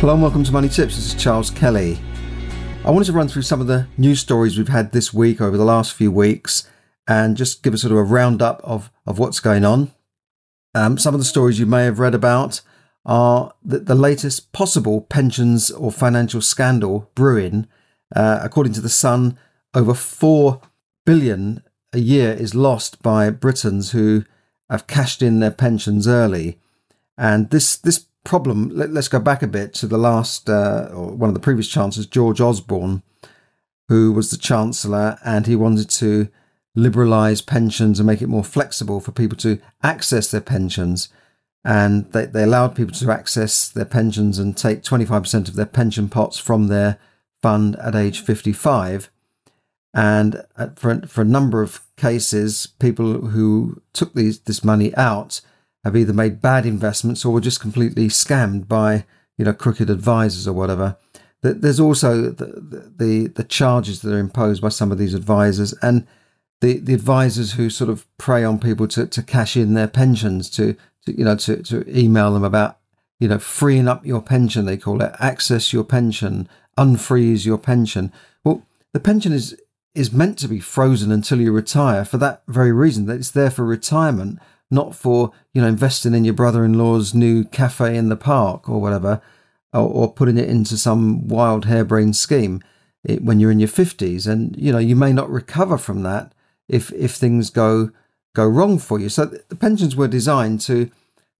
Hello and welcome to Money Tips. This is Charles Kelly. I wanted to run through some of the news stories we've had this week over the last few weeks and just give a sort of a roundup of, of what's going on. Um, some of the stories you may have read about are the, the latest possible pensions or financial scandal brewing. Uh, according to The Sun, over 4 billion a year is lost by Britons who have cashed in their pensions early. And this, this problem, let, us go back a bit to the last, uh, or one of the previous chancellors, George Osborne, who was the chancellor, and he wanted to liberalise pensions and make it more flexible for people to access their pensions. And they, they allowed people to access their pensions and take 25% of their pension pots from their fund at age 55. And for, for a number of cases, people who took these, this money out have either made bad investments or were just completely scammed by you know crooked advisors or whatever. There's also the, the the charges that are imposed by some of these advisors and the, the advisors who sort of prey on people to, to cash in their pensions to, to you know to, to email them about you know freeing up your pension they call it access your pension unfreeze your pension well the pension is is meant to be frozen until you retire for that very reason that it's there for retirement not for you know investing in your brother-in-law's new cafe in the park or whatever, or, or putting it into some wild harebrained scheme it, when you're in your 50s, and you know you may not recover from that if if things go go wrong for you. So the pensions were designed to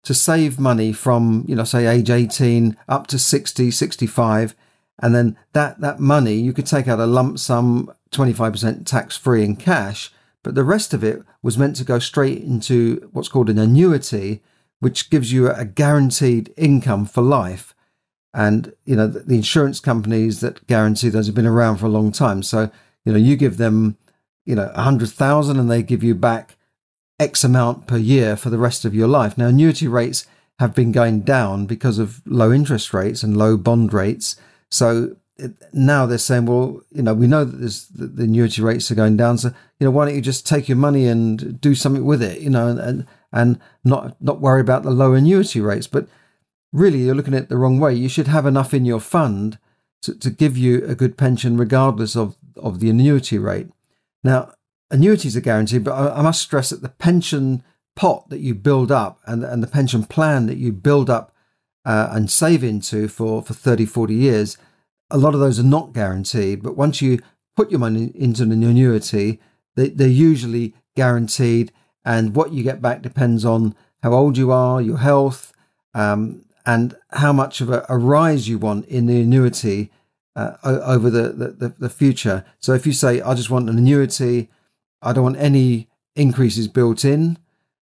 to save money from you know say age 18 up to 60 65 and then that that money you could take out a lump sum 25% tax free in cash but the rest of it was meant to go straight into what's called an annuity, which gives you a guaranteed income for life. And you know the insurance companies that guarantee those have been around for a long time. So you know you give them you know a hundred thousand, and they give you back X amount per year for the rest of your life. Now annuity rates have been going down because of low interest rates and low bond rates. So now they're saying, well, you know, we know that there's, the annuity rates are going down, so you know, why don't you just take your money and do something with it, you know, and and not not worry about the low annuity rates. But really, you're looking at it the wrong way. You should have enough in your fund to, to give you a good pension, regardless of of the annuity rate. Now, annuities are guaranteed, but I, I must stress that the pension pot that you build up and and the pension plan that you build up uh, and save into for for 30, 40 years a lot of those are not guaranteed, but once you put your money into an annuity, they, they're usually guaranteed. And what you get back depends on how old you are, your health, um, and how much of a, a, rise you want in the annuity uh, over the, the, the future. So if you say, I just want an annuity, I don't want any increases built in,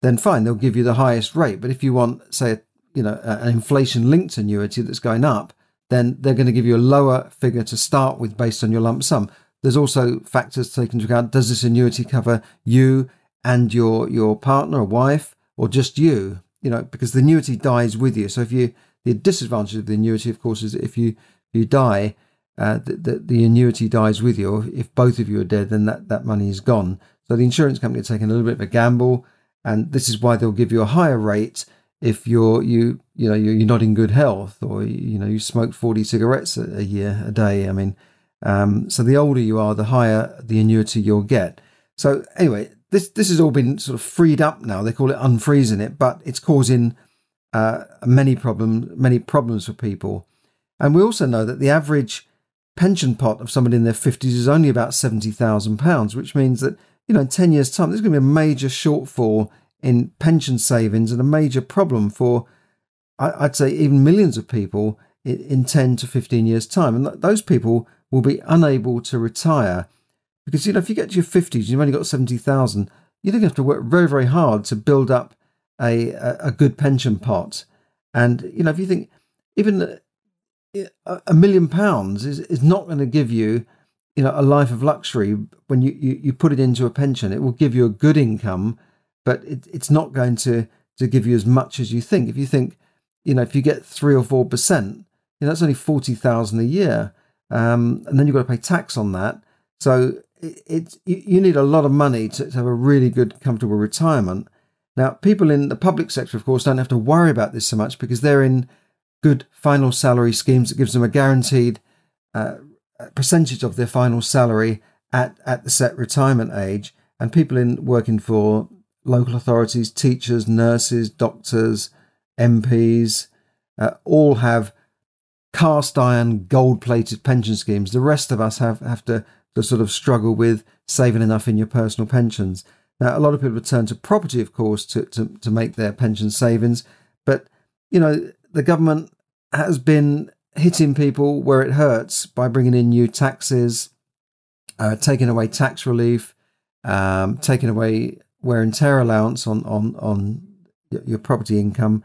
then fine, they'll give you the highest rate. But if you want, say, you know, an inflation linked annuity that's going up, then they're going to give you a lower figure to start with based on your lump sum. There's also factors to take into account. Does this annuity cover you and your your partner or wife, or just you? You know, because the annuity dies with you. So if you the disadvantage of the annuity, of course, is if you you die, uh, the, the, the annuity dies with you. If both of you are dead, then that, that money is gone. So the insurance company are taking a little bit of a gamble, and this is why they'll give you a higher rate if you're you you know you're, not in good health or you know you smoke 40 cigarettes a, year a day i mean um, so the older you are the higher the annuity you'll get. So anyway this this has all been sort of freed up now. They call it unfreezing it but it's causing uh, many problems many problems for people. And we also know that the average pension pot of somebody in their 50s is only about £70,000 which means that you know in 10 years time there's going to be a major shortfall in pension savings and a major problem for, I'd say, even millions of people in 10 to 15 years' time. And those people will be unable to retire because, you know, if you get to your 50s, you've only got 70,000, you're going to have to work very, very hard to build up a, a good pension pot. And, you know, if you think even uh, a million pounds is, is not going to give you you know a life of luxury when you, you, you put it into a pension it will give you a good income but it, it's not going to to give you as much as you think. If you think you know if you get three or four percent you know that's only 40,000 a year um, and then you've got to pay tax on that. So it, it you need a lot of money to, to have a really good comfortable retirement. Now people in the public sector of course don't have to worry about this so much because they're in good final salary schemes that gives them a guaranteed uh, percentage of their final salary at, at the set retirement age. And people in working for local authorities, teachers, nurses, doctors, MPs, uh, all have cast iron, gold plated pension schemes. The rest of us have, have to, to sort of struggle with saving enough in your personal pensions. Now, a lot of people turn to property, of course, to, to, to make their pension savings. But, you know, the government has been hitting people where it hurts by bringing in new taxes, uh, taking away tax relief, um, taking away wear and tear allowance on on on your property income,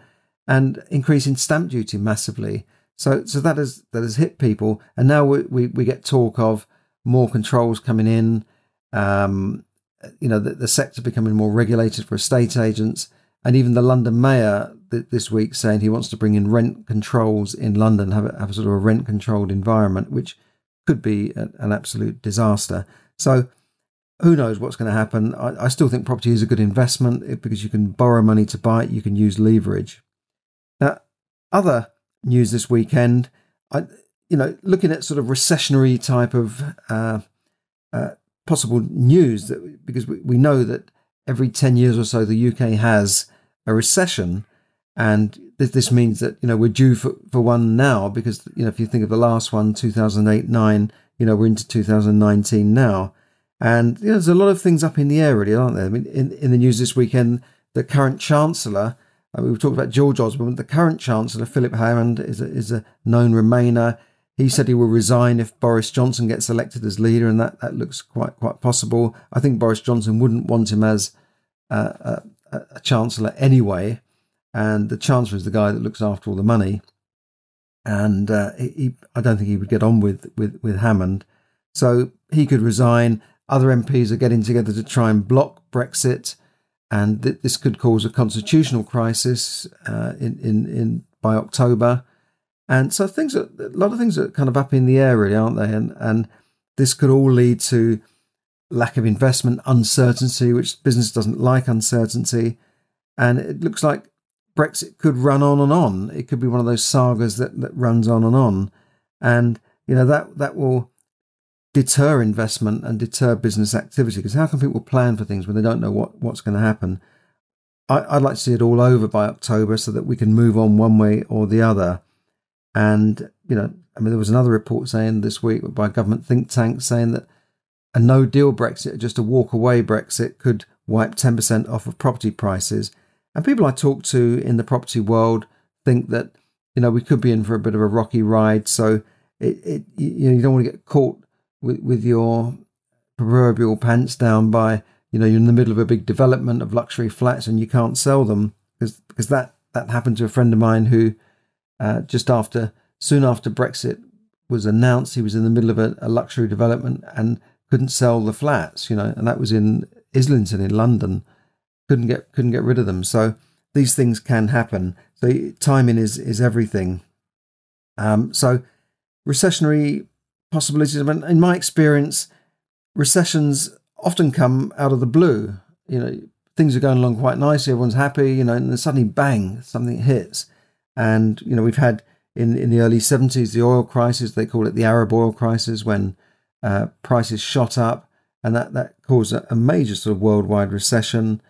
and increasing stamp duty massively. So so that has that has hit people, and now we we, we get talk of more controls coming in. Um, you know the, the sector becoming more regulated for estate agents and even the London mayor th- this week saying he wants to bring in rent controls in London, have a, have a sort of a rent controlled environment, which could be a, an absolute disaster. So who knows what's going to happen? I, I, still think property is a good investment because you can borrow money to buy it, you can use leverage. Now, other news this weekend, I, you know, looking at sort of recessionary type of uh, uh, possible news that because we, we know that every 10 years or so the UK has a recession. And this means that, you know, we're due for, for one now because, you know, if you think of the last one, 2008 9, you know, we're into 2019 now. And, you know, there's a lot of things up in the air, really, aren't there? I mean, in, in the news this weekend, the current Chancellor, uh, we've talked about George Osborne, the current Chancellor, Philip Hammond, is a, is a known Remainer. He said he will resign if Boris Johnson gets elected as leader, and that, that looks quite quite possible. I think Boris Johnson wouldn't want him as uh, a, a, chancellor anyway, and the chancellor is the guy that looks after all the money. And uh, he, I don't think he would get on with, with, with Hammond, so he could resign. Other MPs are getting together to try and block Brexit, and th- this could cause a constitutional crisis uh, in, in in by October. And so things are a lot of things are kind of up in the air, really, aren't they? And and this could all lead to lack of investment, uncertainty, which business doesn't like uncertainty, and it looks like Brexit could run on and on. It could be one of those sagas that, that runs on and on, and you know that that will deter investment and deter business activity because how can people plan for things when they don't know what, what's going to happen? I, would like to see it all over by October so that we can move on one way or the other. And, you know, I mean, there was another report saying this week by a government think tank saying that a no deal Brexit, just a walk away Brexit, could wipe 10% off of property prices. And people I talk to in the property world think that, you know, we could be in for a bit of a rocky ride. So it, it you know, you don't want to get caught with, with your proverbial pants down by, you know, you're in the middle of a big development of luxury flats and you can't sell them because, because that, that happened to a friend of mine who uh, just after, soon after Brexit was announced, he was in the middle of a, a luxury development and couldn't sell the flats, you know, and that was in Islington in London. Couldn't get couldn't get rid of them. So these things can happen. So timing is is everything. Um, so recessionary possibilities. Mean, in my experience, recessions often come out of the blue. You know, things are going along quite nicely, everyone's happy, you know, and then suddenly bang, something hits. And, you know, we've had in, in the early 70s the oil crisis, they call it the Arab oil crisis, when uh, prices shot up, and that, that caused a, a major sort of worldwide recession.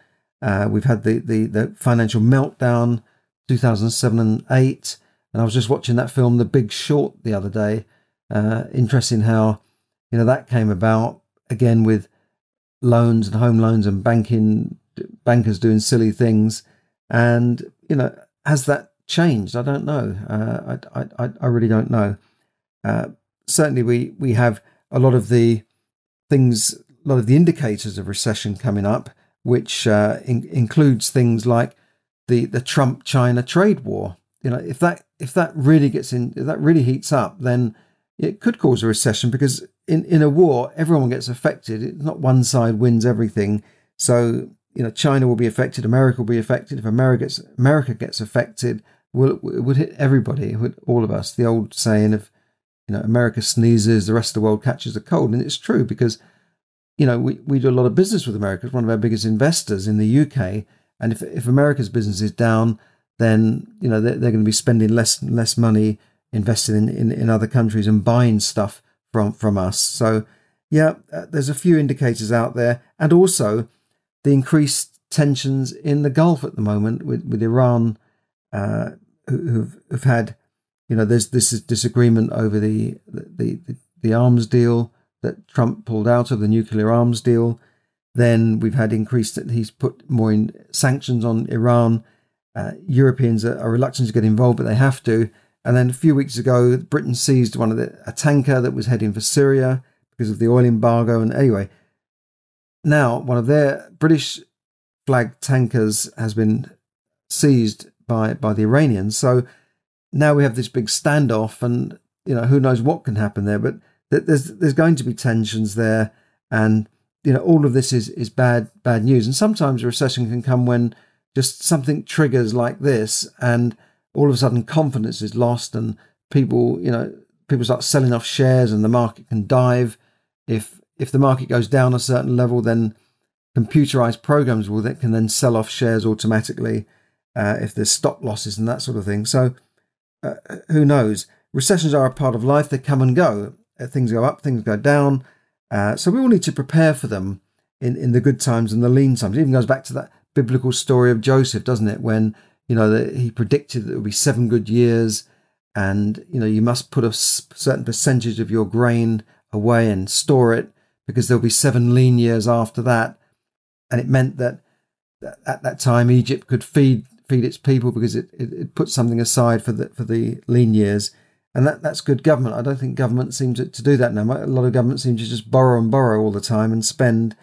Uh, we've had the, the, the financial meltdown, 2007 and 8. And I was just watching that film, The Big Short, the other day. Uh, interesting how, you know, that came about again with loans and home loans and banking, bankers doing silly things. And, you know, has that changed? I don't know. Uh, I, I, I really don't know. Uh, certainly, we, we have a lot of the things, a lot of the indicators of recession coming up, which uh, in, includes things like the the Trump China trade war. You know, if that if that really gets in, if that really heats up, then it could cause a recession because in, in a war, everyone gets affected. It's not one side wins everything. So, you know, China will be affected, America will be affected. If America gets, America gets affected, will it would hit everybody, it would, all of us. The old saying of, you know, America sneezes, the rest of the world catches a cold. And it's true because, you know, we, we do a lot of business with America. It's one of our biggest investors in the UK. And if, if America's business is down, then, you know, they're, they're going to be spending less less money investing in, in, in other countries and buying stuff from, from us. So, yeah, uh, there's a few indicators out there. And also the increased tensions in the Gulf at the moment with, with Iran, uh, who've, who've had, you know, there's this disagreement over the, the, the, the arms deal that Trump pulled out of the nuclear arms deal. Then we've had increased, he's put more in sanctions on Iran. Uh, Europeans are, are reluctant to get involved, but they have to. And then a few weeks ago, Britain seized one of the a tanker that was heading for Syria because of the oil embargo. And anyway, now one of their British flag tankers has been seized by by the Iranians. So now we have this big standoff, and you know who knows what can happen there. But there's there's going to be tensions there, and you know all of this is is bad bad news. And sometimes a recession can come when just something triggers like this, and all of a sudden confidence is lost and people, you know, people start selling off shares and the market can dive. If if the market goes down a certain level, then computerized programs will that can then sell off shares automatically uh, if there's stop losses and that sort of thing. So uh, who knows? Recessions are a part of life; they come and go. Uh, things go up, things go down. Uh, so we all need to prepare for them in, in the good times and the lean times. It even goes back to that biblical story of Joseph, doesn't it? When you know, that he predicted that it would be seven good years, and you know, you must put a certain percentage of your grain away and store it because there'll be seven lean years after that. And it meant that at that time Egypt could feed feed its people because it, it, it put something aside for the for the lean years. And that, that's good government. I don't think government seems to, to do that now. A lot of government seem to just borrow and borrow all the time and spend,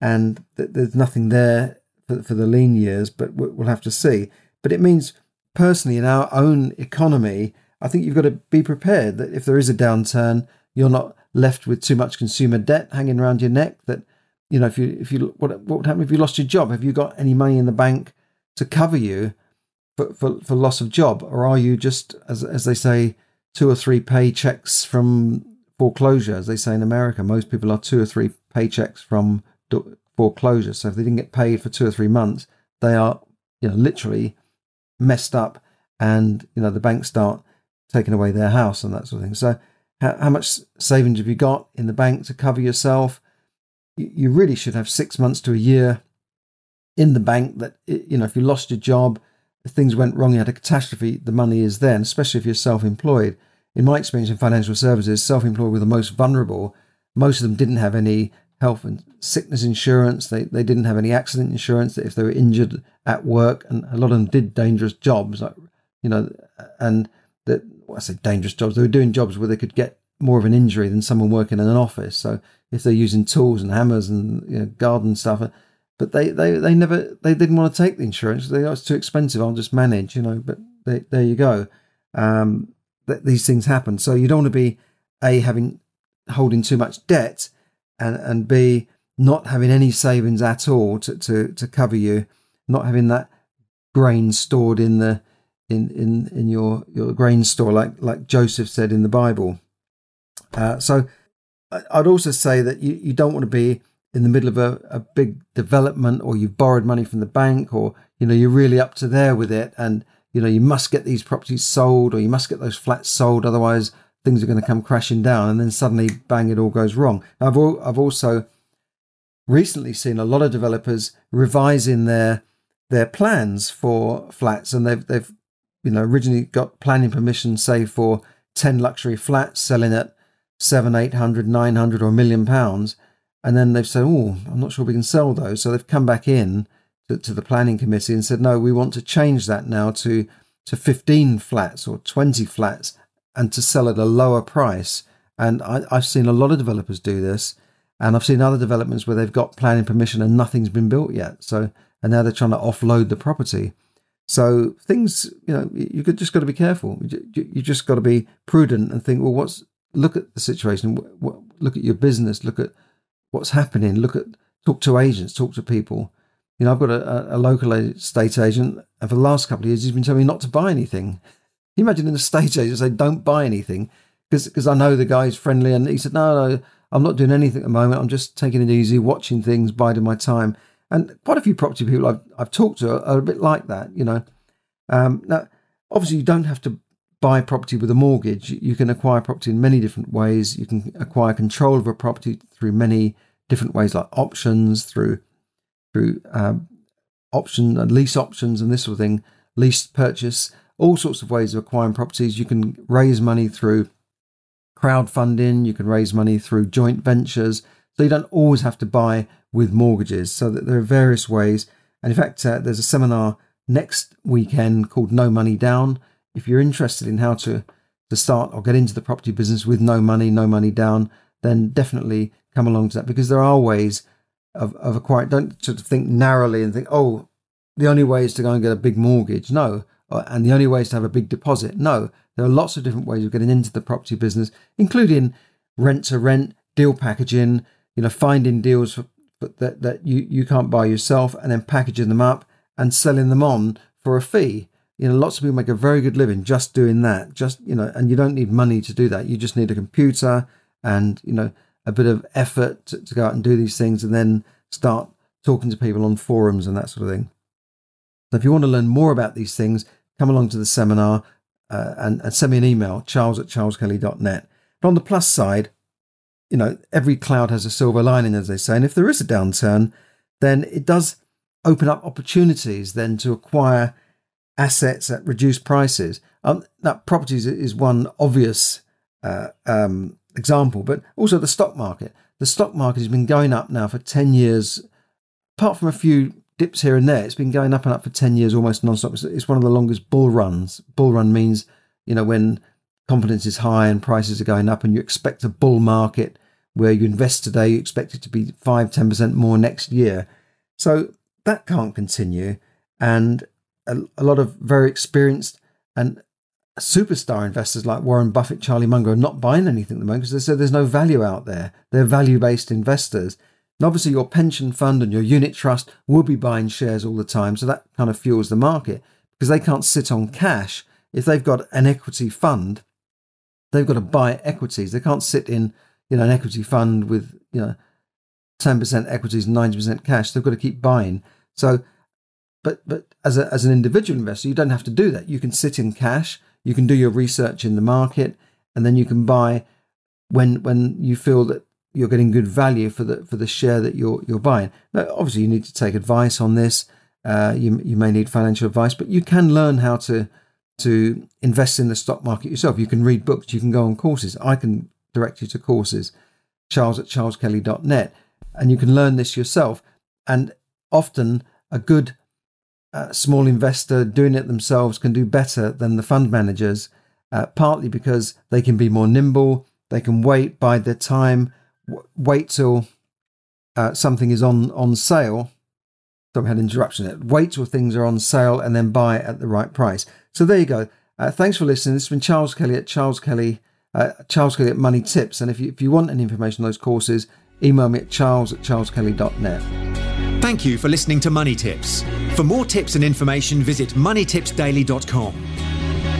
and th- there's nothing there for, for the lean years. But we'll have to see. But it means personally in our own economy, I think you've got to be prepared that if there is a downturn, you're not left with too much consumer debt hanging around your neck. That you know, if you if you what what would happen if you lost your job? Have you got any money in the bank to cover you for for, for loss of job, or are you just as as they say two or three paychecks from foreclosure? As they say in America, most people are two or three paychecks from foreclosure. So if they didn't get paid for two or three months, they are you know literally messed up and you know the banks start taking away their house and that sort of thing. So how, how much savings have you got in the bank to cover yourself? You, you really should have six months to a year in the bank that you know if you lost your job if things went wrong you had a catastrophe the money is there and especially if you're self-employed. In my experience in financial services self-employed were the most vulnerable. Most of them didn't have any health and sickness insurance. They, they didn't have any accident insurance. That if they were injured at work, and a lot of them did dangerous jobs, like, you know, and that well, I say dangerous jobs. They were doing jobs where they could get more of an injury than someone working in an office. So if they're using tools and hammers and you know, garden stuff, uh, but they, they, they never they didn't want to take the insurance. They oh, it's too expensive. I'll just manage, you know. But they, there you go. Um, that these things happen. So you don't want to be a having holding too much debt and and b not having any savings at all to, to, to cover you, not having that grain stored in the in in in your your grain store like like Joseph said in the Bible. Uh, so I'd also say that you, you don't want to be in the middle of a, a big development or you've borrowed money from the bank or you know you're really up to there with it and you know you must get these properties sold or you must get those flats sold otherwise things are going to come crashing down, and then suddenly, bang, it all goes wrong. I've al- I've also recently seen a lot of developers revising their their plans for flats, and they've they've you know originally got planning permission, say for ten luxury flats selling at seven, eight hundred, nine hundred, or a million pounds, and then they've said, "Oh, I'm not sure we can sell those," so they've come back in to, to the planning committee and said, "No, we want to change that now to." To 15 flats or 20 flats and to sell at a lower price. And I, have seen a lot of developers do this, and I've seen other developments where they've got planning permission and nothing's been built yet. So and now they're trying to offload the property. So things, you know, you just got to be careful. You just got to be prudent and think, well, what's look at the situation, look at your business, look at what's happening, look at talk to agents, talk to people. You know, I've got a, a local estate agent, and for the last couple of years, he's been telling me not to buy anything. You imagine an estate agent say, "Don't buy anything," because I know the guy's friendly, and he said, "No, no, I'm not doing anything at the moment. I'm just taking it easy, watching things, biding my time." And quite a few property people I've, I've talked to are, a bit like that, you know. Um, now, obviously, you don't have to buy property with a mortgage. You can acquire property in many different ways. You can acquire control of a property through many different ways, like options, through through um, option and lease options and this sort of thing, lease purchase, all sorts of ways of acquiring properties. You can raise money through crowdfunding. You can raise money through joint ventures. So you don't always have to buy with mortgages. So that there are various ways. And in fact, uh, there's a seminar next weekend called No Money Down. If you're interested in how to to start or get into the property business with no money, no money down, then definitely come along to that because there are ways of, of acquiring. Don't sort of think narrowly and think, oh, the only way is to go and get a big mortgage. No. Uh, and the only way is to have a big deposit. No. There are lots of different ways of getting into the property business, including rent to rent, deal packaging, you know, finding deals for, that, that you, you can't buy yourself and then packaging them up and selling them on for a fee. You know, lots of people make a very good living just doing that. Just, you know, and you don't need money to do that. You just need a computer and, you know, a bit of effort to, to go out and do these things and then start talking to people on forums and that sort of thing. So if you want to learn more about these things, come along to the seminar uh, and, and, send me an email, charles at charleskelly.net. But on the plus side, you know, every cloud has a silver lining, as they say. And if there is a downturn, then it does open up opportunities then to acquire assets at reduced prices. Um, now, properties is one obvious uh, um, example, but also the stock market. The stock market has been going up now for 10 years, apart from a few dips here and there. It's been going up and up for 10 years almost non-stop. It's one of the longest bull runs. Bull run means, you know, when confidence is high and prices are going up and you expect a bull market where you invest today, you expect it to be 5 10% more next year. So that can't continue. And a, a lot of very experienced and superstar investors like Warren Buffett, Charlie Munger are not buying anything at the moment because they said there's no value out there. They're value based investors. And obviously, your pension fund and your unit trust will be buying shares all the time. So that kind of fuels the market because they can't sit on cash. If they've got an equity fund, they've got to buy equities. They can't sit in you know, an equity fund with, you know, 10% equities and 90% cash. They've got to keep buying. So, but, but as, a, as an individual investor, you don't have to do that. You can sit in cash, you can do your research in the market, and then you can buy when, when you feel that you're getting good value for the, for the share that you're, you're buying. Now, obviously, you need to take advice on this. Uh, you, you may need financial advice, but you can learn how to, to invest in the stock market yourself. You can read books, you can go on courses. I can direct you to courses, charles at charleskelly.net. And you can learn this yourself. And often a good uh, small investor doing it themselves can do better than the fund managers, uh, partly because they can be more nimble, they can wait, bide their time, wait till uh, something is on, on sale. So we had an interruption there. Wait till things are on sale and then buy at the right price. So there you go. Uh, thanks for listening. This has been Charles Kelly at Charles Kelly uh, Charles Kelly at Money Tips. And if you, if you want any information on those courses, email me at charles at charleskelly.net. Thank you for listening to Money Tips. For more tips and information, visit moneytipsdaily.com.